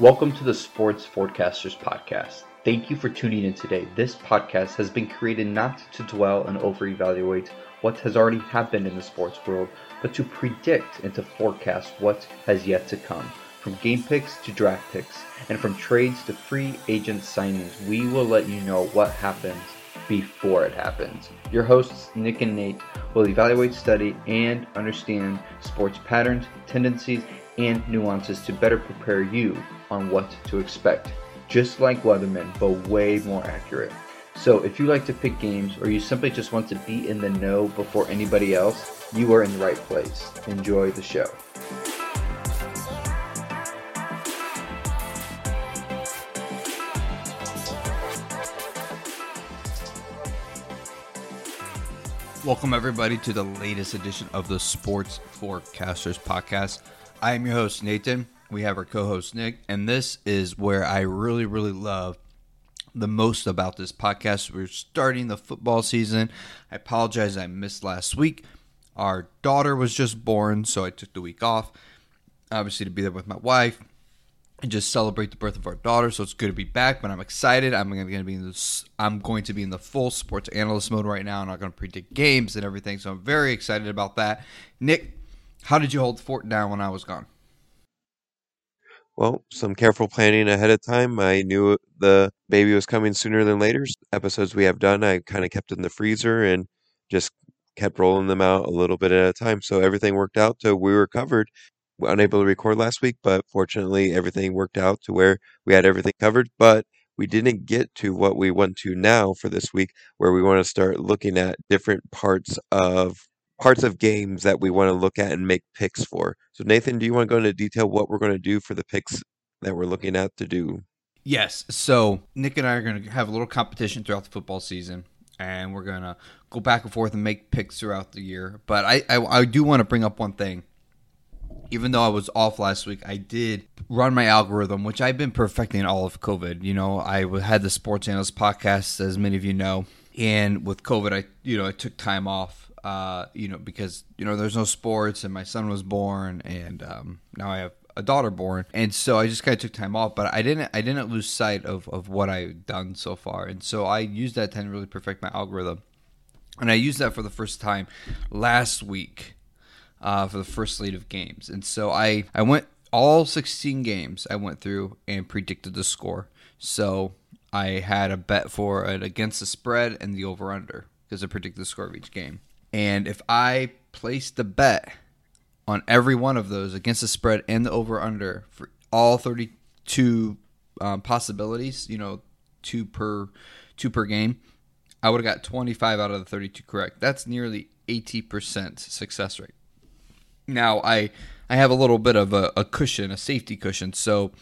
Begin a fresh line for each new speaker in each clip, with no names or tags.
Welcome to the Sports Forecasters Podcast. Thank you for tuning in today. This podcast has been created not to dwell and over evaluate what has already happened in the sports world, but to predict and to forecast what has yet to come. From game picks to draft picks, and from trades to free agent signings, we will let you know what happens before it happens. Your hosts, Nick and Nate, will evaluate, study, and understand sports patterns, tendencies, and nuances to better prepare you on what to expect. Just like Weathermen, but way more accurate. So if you like to pick games or you simply just want to be in the know before anybody else, you are in the right place. Enjoy the show.
Welcome, everybody, to the latest edition of the Sports Forecasters podcast. I am your host, Nathan. We have our co host, Nick, and this is where I really, really love the most about this podcast. We're starting the football season. I apologize, I missed last week. Our daughter was just born, so I took the week off, obviously, to be there with my wife and just celebrate the birth of our daughter. So it's good to be back, but I'm excited. I'm going to be in this. I'm going to be in the full sports analyst mode right now. I'm not going to predict games and everything. So I'm very excited about that. Nick, how did you hold fort down when I was gone?
Well, some careful planning ahead of time. I knew the baby was coming sooner than later. Episodes we have done, I kind of kept in the freezer and just kept rolling them out a little bit at a time. So everything worked out. So we were covered unable to record last week, but fortunately everything worked out to where we had everything covered. But we didn't get to what we want to now for this week, where we want to start looking at different parts of parts of games that we want to look at and make picks for. So Nathan, do you want to go into detail what we're going to do for the picks that we're looking at to do?
Yes. So Nick and I are going to have a little competition throughout the football season. And we're gonna go back and forth and make picks throughout the year. But I, I, I do want to bring up one thing even though I was off last week, I did run my algorithm, which I've been perfecting all of COVID. You know, I had the Sports Analyst podcast, as many of you know, and with COVID, I you know I took time off. Uh, you know, because you know there's no sports, and my son was born, and um, now I have a daughter born, and so I just kind of took time off. But I didn't I didn't lose sight of of what I've done so far, and so I used that time to really perfect my algorithm, and I used that for the first time last week uh, for the first slate of games. And so I, I went all 16 games I went through and predicted the score. So I had a bet for it against the spread and the over under because I predicted the score of each game. And if I placed the bet on every one of those against the spread and the over under for all 32 um, possibilities, you know, two per two per game, I would have got 25 out of the 32 correct. That's nearly 80% success rate. Now I I have a little bit of a, a cushion, a safety cushion. So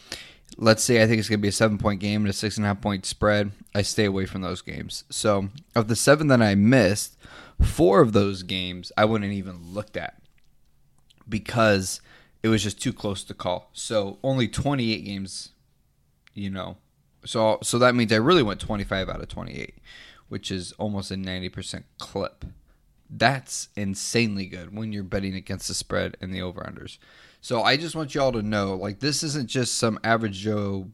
let's say I think it's going to be a seven point game and a six and a half point spread. I stay away from those games. So of the seven that I missed, four of those games I wouldn't even looked at because it was just too close to call. So only 28 games, you know. So so that means I really went 25 out of 28, which is almost a 90% clip. That's insanely good when you're betting against the spread and the over unders. So I just want y'all to know like this isn't just some average Joe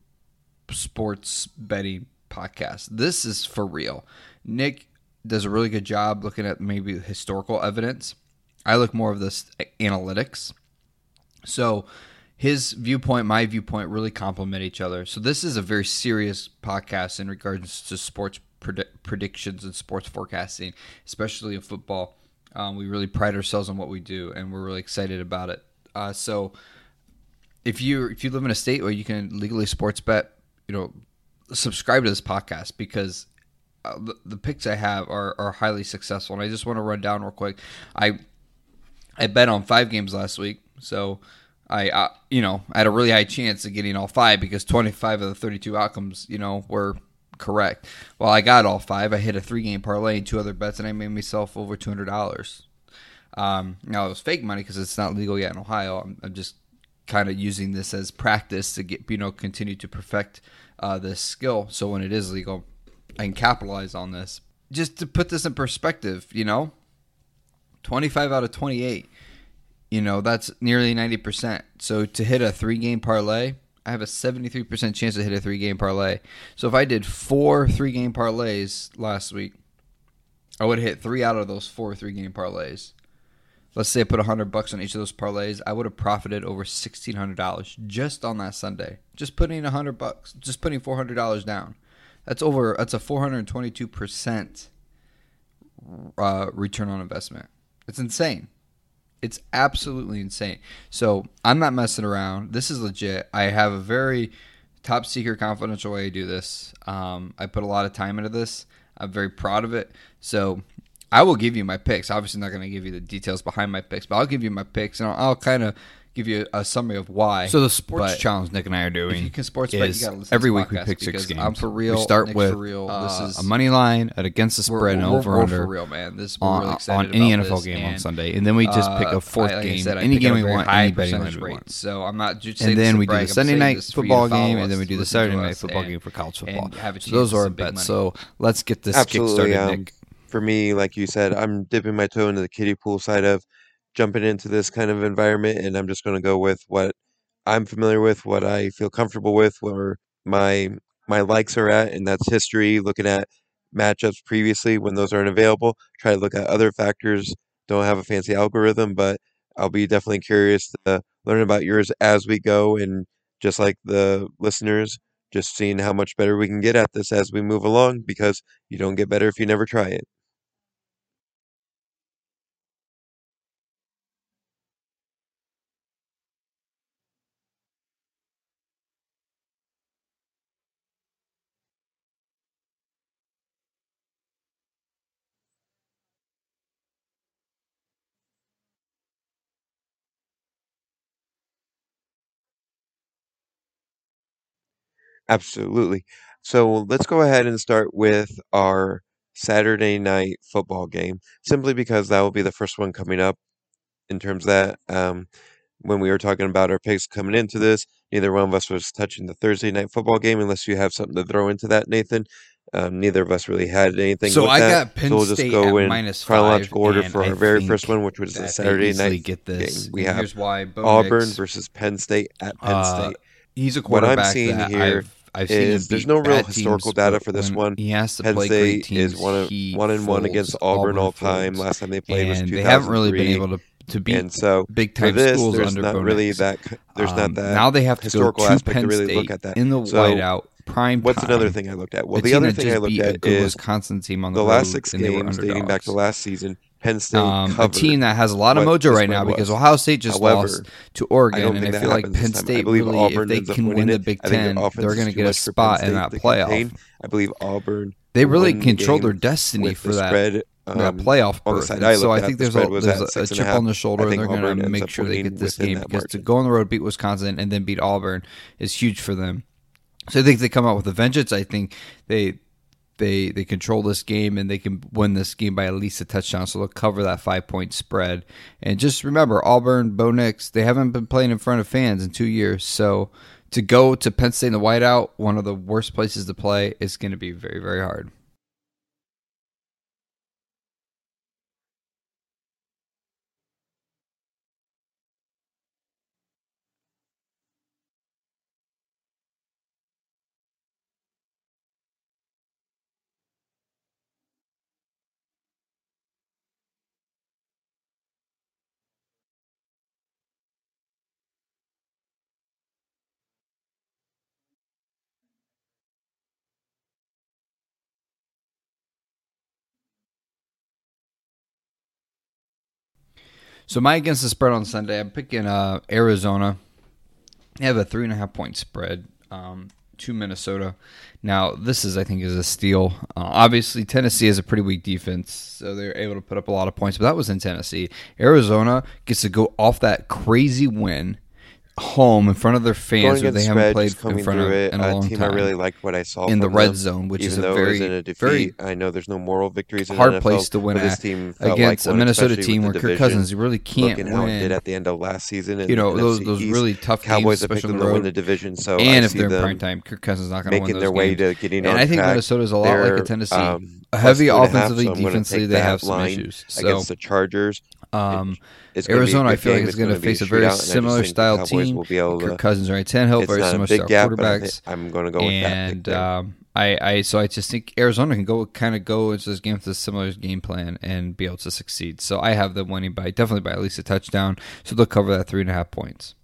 sports betting podcast. This is for real. Nick does a really good job looking at maybe historical evidence. I look more of this analytics. So his viewpoint, my viewpoint really complement each other. So this is a very serious podcast in regards to sports predictions and sports forecasting, especially in football. Um, we really pride ourselves on what we do, and we're really excited about it. Uh, so, if you if you live in a state where you can legally sports bet, you know, subscribe to this podcast because uh, the, the, picks I have are, are highly successful. And I just want to run down real quick. I I bet on five games last week, so I you know I had a really high chance of getting all five because 25 of the 32 outcomes you know were correct. Well, I got all five. I hit a three game parlay and two other bets, and I made myself over two hundred dollars. Um, now it was fake money because it's not legal yet in Ohio. I'm, I'm just kind of using this as practice to get you know continue to perfect uh, this skill. So when it is legal, Can capitalize on this. Just to put this in perspective, you know, twenty five out of twenty eight. You know that's nearly ninety percent. So to hit a three game parlay,
I have a 73% chance to hit a three game parlay. So if I did four three game parlays last week, I would hit three out of those four three game parlays. Let's say I put 100 bucks on each of those parlays, I would have profited over $1600 just on that Sunday. Just putting 100 bucks, just putting $400 down. That's over that's a 422% uh, return on investment. It's insane. It's absolutely insane. So I'm not messing around. This is legit. I have a very top secret confidential way to do this. Um, I put a lot of time into this. I'm very proud of it. So I will give you my picks. Obviously, not going to give you the details behind my picks, but I'll give you my picks and I'll, I'll kind of give you a summary of why.
So the sports
But
challenge Nick and I are
if
doing
you can sports bet,
is
you got to listen.
every
to
week we pick six games.
I'm for real.
We start
Nick's
with
for real.
uh,
this is
a money line at against the
we're-
spread and
we're-
over
we're
under
for real, man. This we're
on,
really excited
on any
about
NFL
this,
game on Sunday, and then we just pick
uh,
a fourth
I- like
game,
said,
any game we want, any betting line we want.
So I'm not just
And then we do the Sunday night
this for you to
football game, and then we do the
listen
Saturday night football game for college
and
football.
have a
So those are
at
our bets. So let's get this kick started,
Um,
Nick.
for me, like you said, I'm dipping my toe into the kiddie pool side of jumping into this kind of environment, and I'm just going to go with what I'm familiar with, what I feel comfortable with, where my my likes are at, and that's history. Looking at matchups previously when those aren't available, try to look at other factors. Don't have a fancy algorithm, but I'll be definitely curious to learn about yours as we go, and just like the listeners, just seeing how much better we can get at this as we move along, because you don't get better if you never try it. Absolutely. So let's go ahead and start with our Saturday night football game, simply because that will be the first one coming up in terms of that. Um, when we were talking about our picks coming into this, neither one of us was touching the Thursday night football game unless you have something to throw into that, Nathan. Um, neither of us really had anything.
So
with
I
that.
got Penn
so we'll just
State
go
at
in
minus
chronological
five,
order
and
for
I
our very
think
first one, which was the
that they
Saturday
easily
night
get this.
game. We
And
have
here's why Bo
Auburn
Nix,
versus Penn State at Penn
Uh,
State.
He's a quarterback.
What I'm seeing
that
here
I've, I've seen
there's no real historical data for this one.
He has to
Penn
play great
State is one of one and one against Auburn all time.
folds.
Last time they played was
and
2003.
they haven't really been able to to beat
and so
big time
this,
schools
there's
under
not
Bo
really
Nix.
that. There's
Um,
not that.
now they have to go
historical
to
aspect to
Penn
really
State
look at that.
in the
So,
whiteout prime
What's
time.
another thing I looked at? Well,
a
the other thing I looked at is
Wisconsin team on the,
the last six
and they were
games dating back to last season. Penn State
Um, a team that has a lot of mojo right now because. Ohio State just
However,
lost to Oregon, and
think
I feel like Penn
this time. I
State
believe
really,
Auburn
if they can win the. Big Ten,
the
they're going to get a
much for Penn
spot in that playoff.
contain. I believe Auburn.
They really
the game
their destiny for
the
that
spread.
that
um,
playoff
the
berth.
I
so I think there's
spread
a there's
at
a, chip
a
on the shoulder, and they're going to make sure they get this game because to go on the road beat Wisconsin and then beat Auburn is huge for them. So I think they come out with a vengeance. I think they they they control this game and they can win this game by at least a touchdown. So they'll cover that five point spread. And just remember, Auburn, Bo Nix, they haven't been playing in front of fans in two years. So to go to Penn State in the whiteout, one of the worst places to play, is going to be very very hard. So my against the spread on Sunday, I'm picking uh, Arizona. They have a three and a half point spread um, to Minnesota. Now this is, I think, is a steal. Uh, obviously, Tennessee has a pretty weak defense, so they're able to put up a lot of points. But that was in Tennessee. Arizona gets to go off that crazy win home in front of their fans,
who they haven't played in front of
it,
in a
a
long
team
time.
I really liked what I saw
in the red
them,
zone, which is a very
a defeat.
very
I know there's no moral victories
hard
NFL,
place to win
this team
against
like
a Minnesota team where Kirk Cousins really can't
looking how it
win.
did at the end of last season.
you know those those
East.
really tough
Cowboys
games, especially
them
on the
to win the division, so
and
I
if they're in prime time, Kirk Cousins not going to win those
their way to getting
and I think. Minnesota's a lot like a Tennessee.
um,
a heavy
plus two and a half,
offensively,
so I'm gonna
defensively, they have some issues.
Against the Chargers.
Um,
It's gonna be a
Arizona, I feel like is going to face a very
and I
similar style team.
Will be able
Kirk Cousins, Ryan Tannehill, very similar style
gap, I
quarterbacks.
think I'm going to go with that
and um, I, I, so I just think Arizona can go kind of go into this game with a similar game plan and be able to succeed. So I have them winning by definitely by at least a touchdown. So they'll cover that three and a half points.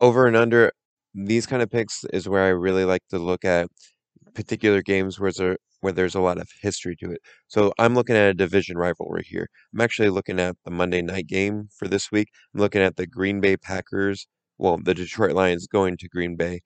Over and under these kind of picks is where I really like to look at particular games where there where there's a lot of history to it. So I'm looking at a division rivalry here. I'm actually looking at the Monday night game for this week. I'm looking at the Green Bay Packers, well, the Detroit Lions going to Green Bay.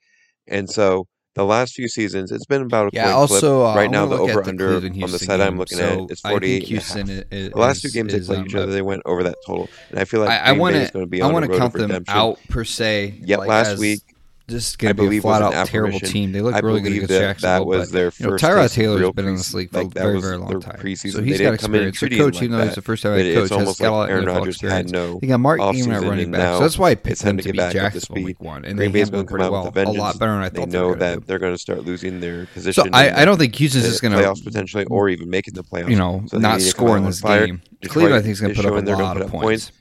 And so the last few seasons, it's been about a
Yeah.
flip.
Also, uh,
Right now, the over under
Cleveland
on the side I'm looking
So
at is
I think
48 and a
Houston
half.
is,
The last two
is-
games they played
um,
each other, they went over that total, and I feel like
I, I want
is to
I want to count them out per se.
Yet
like,
last
as
week,
just going to be a flat out terrible team. They look
I
really good against
that
Jacksonville.
that was
but,
their
you know, Tyrod Taylor's been in this league for
Like
a very very long time.
preseason.
So
They
he's got
didn't come in and
experience. So coach,
like
even though he's the first time
But
head coach, has got a lot of NFL experience.
no
They got Mark Ingram at running back. So that's why I picked them
to
to beat
back up to
Jacksonville week one, and
Green
they
Bay's
handled
going
it
to come
pretty well,
a
lot better than I thought they
know
were going to
that they're going to start losing their position
I, I don't think Houston's
the
just going to.
playoffs potentially, or even making the playoffs.
you know not
need to come
score
out
in
on
this game. Cleveland I think is going to put up a lot of points.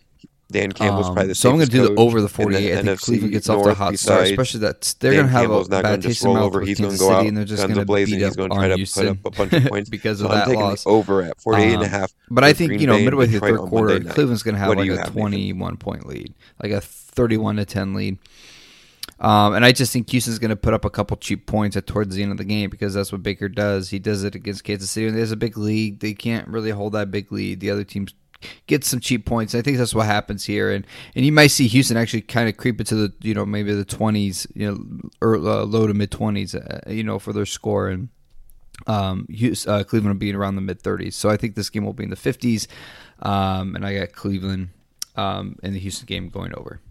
Dan Campbell's probably
Um,
the
so I'm going to do the over the
in
48. I think
NFC
Cleveland gets off to a
North
hot start, especially that they're going to have a bad taste in mouth
over.
with
He's
Kansas
go
City,
out
and they're just going to
blazing.
beat
He's
up
going to try to put up a bunch of points.
because
So
of
I'm
that loss.
over at 48 and a
Um,
half.
But I think
Green
you know
Bay
midway through
the
third quarter, Cleveland's going to have like a
have, Nathan?
21 point lead, like a 31 to 10 lead. Um, and I just think Houston's going to put up a couple cheap points at towards the end of the game because that's what Baker does. He does it against Kansas City and there's a big lead. They can't really hold that big lead. The other teams get some cheap points. I think that's what happens here, and and you might see Houston actually kind of creep into the you know maybe the 20s, you know, or uh, low to mid 20s, uh, you know, for their score and. Um, Houston, uh, Cleveland will be around the mid 30s, so I think this game will be in the 50s, um, and I got Cleveland um, in the Houston game going over.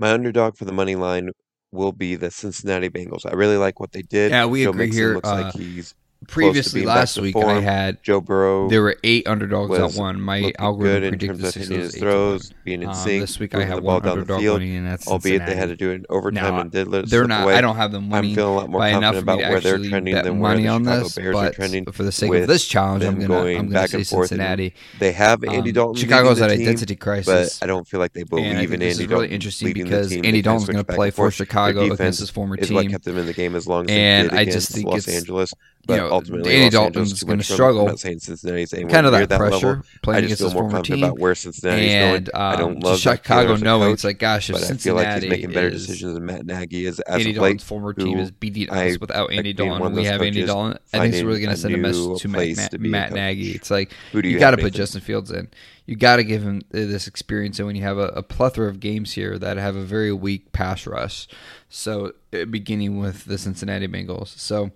My underdog for the money line will be the Cincinnati Bengals. I really like what they did.
Yeah, we
Joe
agree
Mixon
here.
looks
Uh,
like he's
Previously, last week, I had
Joe Burrow.
there were eight underdogs that won. My algorithm predicted six of those
throws, being in
Um,
sync,
this week I
moving
have
the ball
one
down the
underdog
field.
winning, and that's
albeit they had to do it in overtime
Now,
and did let it
They're not.
away.
I don't have them winning.
I'm feeling a lot more confident about where they're trending than where the Chicago
this.
Bears are trending.
For the sake of this challenge, I'm gonna
going
I'm gonna
back and forth.
Cincinnati.
They have Andy
Um,
Dalton.
Chicago's at
the
identity crisis.
but I don't feel like they believe in Andy
is really
Dalton
interesting because. Andy Dalton's going to play for Chicago against his former
is what
team.
kept them in the game as long as
And
they did
I
against
just think
Los Angeles.
you
But
know,
ultimately,
Andy
Los
Dalton's
Angeles
gonna
much for them.
struggle.
I'm not saying Cincinnati's anywhere
Kind of that
that
pressure
level.
playing
I just
against
feel
his
more confident
team.
about where Cincinnati's going.
And
I
um,
don't
just
love
Chicago knowing it's like, gosh, if
but I feel
Cincinnati
like he's making better decisions than Matt Nagy is as
Andy
of late.
Dalton's former team is beating
I
us without Andy Dalton. We have Andy Dalton. I think it's really going to send a message to Matt, Matt,
to be a
Matt
coach.
Nagy. It's like you, got to put Justin Fields in. You got to give him this experience, and when you have a, a plethora of games here that have a very weak pass rush, so uh, beginning with the Cincinnati Bengals, so.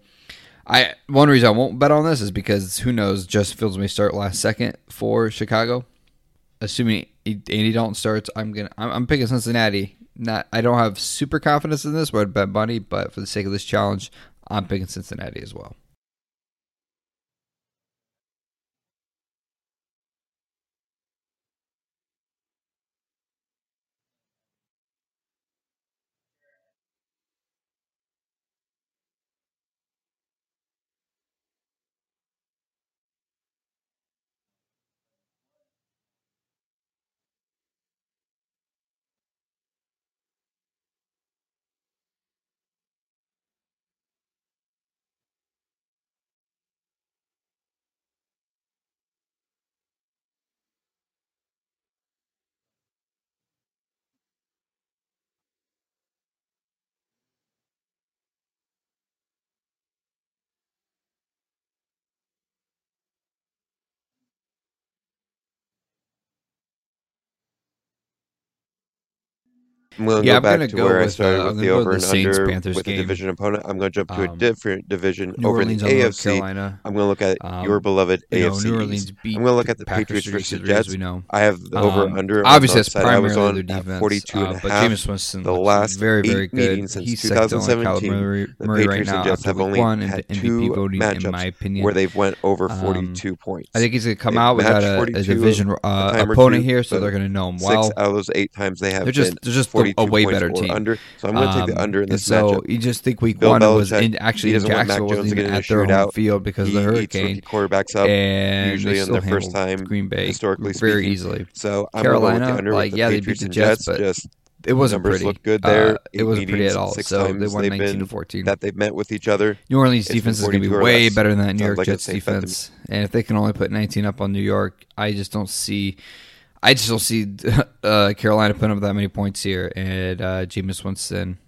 I one reason I won't bet on this is because who knows? Justin Fields may start last second for Chicago. Assuming Andy Dalton starts, I'm gonna I'm, I'm picking Cincinnati. Not I don't have super confidence in this, but I'd bet money. But for the sake of this challenge, I'm picking Cincinnati as well.
I'm going to
Yeah,
go
I'm
back
gonna go
where I
with,
started
uh,
with the over
with
and
the Saints
under
Panthers
with the division opponent. I'm going to jump to a
Um,
different division
New
over
Orleans
the AFC.
Carolina.
I'm going to look at
Um,
your beloved
You know,
AFC.
New Orleans beat
I'm going to look at the
Packers
Patriots versus
33 as
Jets.
we know.
I have the over
Um,
under.
obviously, that's
sides. I was
primarily
on
their defense.
42 and
uh, but
half.
Jameis Winston
The last
very, very good.
since
He's second to only
2017,
Murray,
the
Murray right
Patriots
now
and Jets have only
one
had
and
two matchups
in my opinion.
where they've went over
Um,
42 points.
I think he's going to come out without a, a
42
division uh, opponent here, so they're going to know him
Six
well.
out of those eight times they have
They're just they're just a, a way better team.
under. So I'm going to take the
Um,
under in this
so
matchup.
you just think week
Bill
one was
Belichick,
in, actually
he
in
Mac
Jacksonville wasn't even at their home field because
he
of the hurricane,
quarterbacks up
and
usually on
still
first time,
Green Bay
historically
very
speaking.
easily.
So I'm going to go with the
Carolina,
under
like,
the
yeah, they beat the Jets,
Jets.
but
just
It wasn't
numbers
pretty.
look good there.
Uh, it wasn't pretty at all. So they won 19 to 14.
that they've met with each other.
New Orleans
It's
defense is going to be way better than that New York
like
Jets
safe bet to me.
defense. And if they can only put 19 up on New York, I just don't see. I just don't see uh, Carolina putting up that many points here. And uh, Jameis Winston,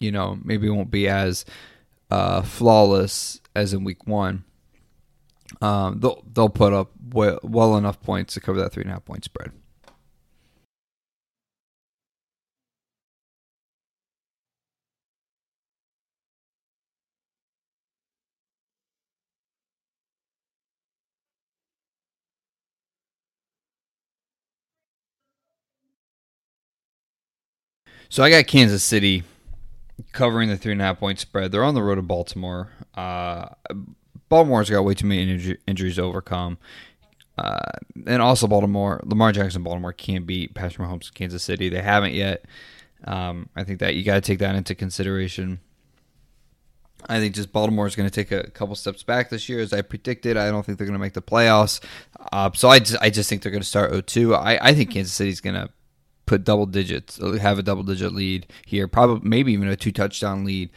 you know, maybe won't be as uh, flawless as in Week One. Um, they'll they'll put up well, well enough points to cover that three and a half point spread. So I got Kansas City covering the three and a half point spread. They're on the road to Baltimore. Uh, Baltimore's got way too many inju- injuries to overcome. Uh, and also Baltimore, Lamar Jackson, Baltimore can't beat Patrick Mahomes, Kansas City. They haven't yet. Um, I think that you got to take that into consideration. I think just Baltimore is going to take a couple steps back this year, as I predicted. I don't think they're going to make the playoffs. Uh, so I just, I just think they're going to start 0-2. I, I think Kansas City's going to put double digits, have a double digit lead here, probably maybe even a two touchdown lead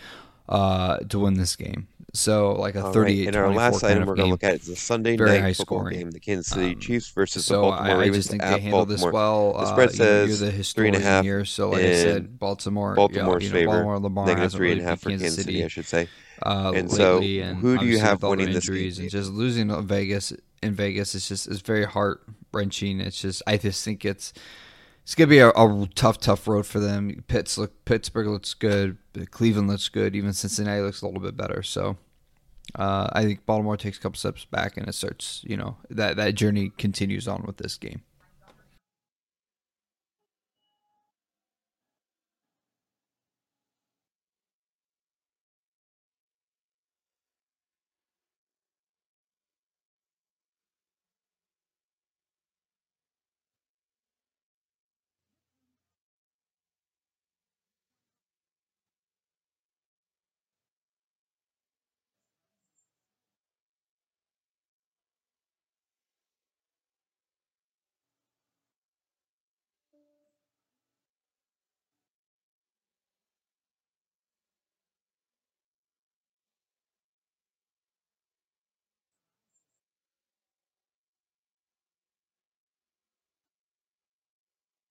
uh, to win this game. So like a
All right,
38
And our last item we're going to look at is the Sunday
Very
night
high
football
scoring.
game, the Kansas City
Um,
Chiefs versus the Baltimore
I, I just think they handle this
Baltimore.
well.
The
Uh,
spread
you know,
says
the
three and a half
here, so like I said, Baltimore,
Baltimore's
you know,
favor.
Baltimore, Lamar
Negative three
really
and a half for
Kansas
Kansas City, I should say.
uh,
And so,
and
who do you have
with all the
winning this game?
and just losing Vegas in Vegas is just it's very heart wrenching. It's just I just think it's it's gonna be a, a tough, tough road for them. Pitts look Pittsburgh looks good, Cleveland looks good, even Cincinnati looks a little bit better. So uh, I think Baltimore takes a couple steps back and it starts. You know that that journey continues on with this game.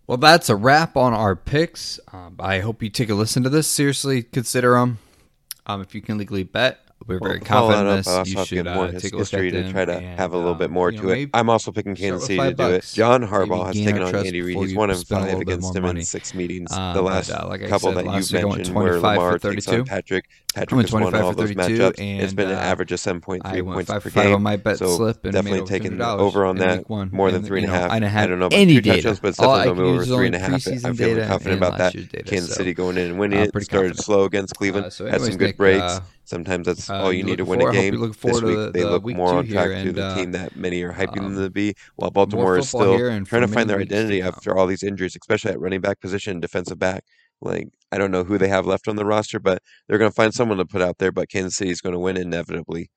Well, that's a wrap on our picks. Um, I hope you take a listen to this. Seriously, consider them. Um, if you can legally bet, we're
Well,
very confident in this. You should
more
uh, take a look at
to
them
try to
and,
have a little bit
um,
more
you
to it. I'm also picking Kansas City to do it. John Harbaugh has taken on Andy Reid. He's one in five against him in six meetings.
Uh,
the
but,
last
uh, like
couple
said,
that
last
you
week I went
mentioned, where Lamar takes on Patrick. Patrick has won all those
32,
matchups. it's been an
uh,
average of seven point
I
three
went
points per game.
on my bet slip and
definitely taking over on that more than
And,
three and a
know,
half.
I didn't
I
have
don't know about
any
two touchdowns, but it's
All I
definitely going over three and a half. I'm feeling confident about that. Kansas City going in and winning it. Started slow against Cleveland. Had some good breaks. Sometimes that's
uh,
all you need to win a
forward? I hope
game.
look
This week
the-
they
the
look
week
more on track to the
uh,
team that many are hyping them
um,
to be, while Baltimore is still trying to find their identity after all these injuries, especially at running back position, defensive back. Like I don't know who they have left on the roster, but they're going to find someone to put out there. But Kansas City is going to win inevitably.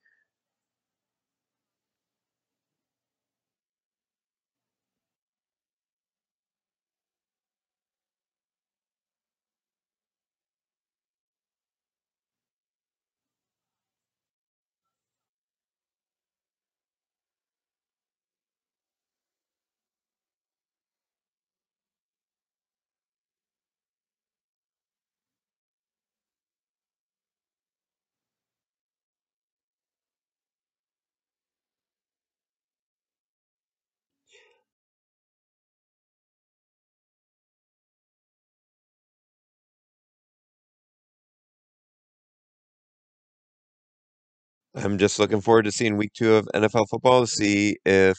I'm just looking forward to seeing week two of NFL football to see if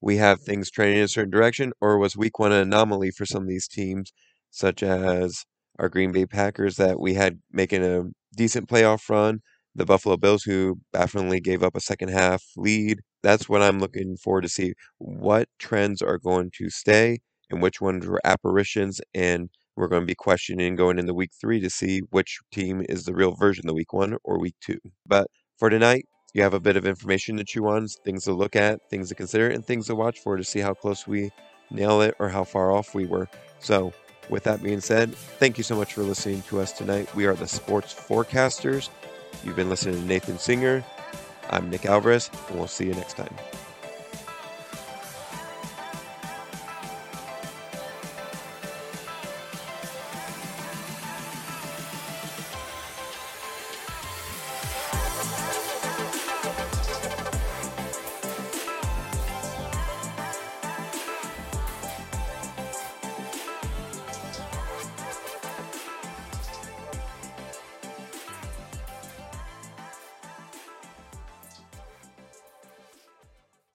we have things trending in a certain direction, or was week one an anomaly for some of these teams, such as our Green Bay Packers that we had making a decent playoff run, the Buffalo Bills who bafflingly gave up a second half lead. That's what I'm looking forward to see what trends are going to stay and which ones were apparitions, and we're going to be questioning going into week three to see which team is the real version, the week one or week two. But for tonight, you have a bit of information to chew on, things to look at, things to consider, and things to watch for to see how close we nail it or how far off we were. So, with that being said, thank you so much for listening to us tonight. We are the Sports Forecasters. You've been listening to Nathan Singer. I'm Nick Alvarez, and we'll see you next time.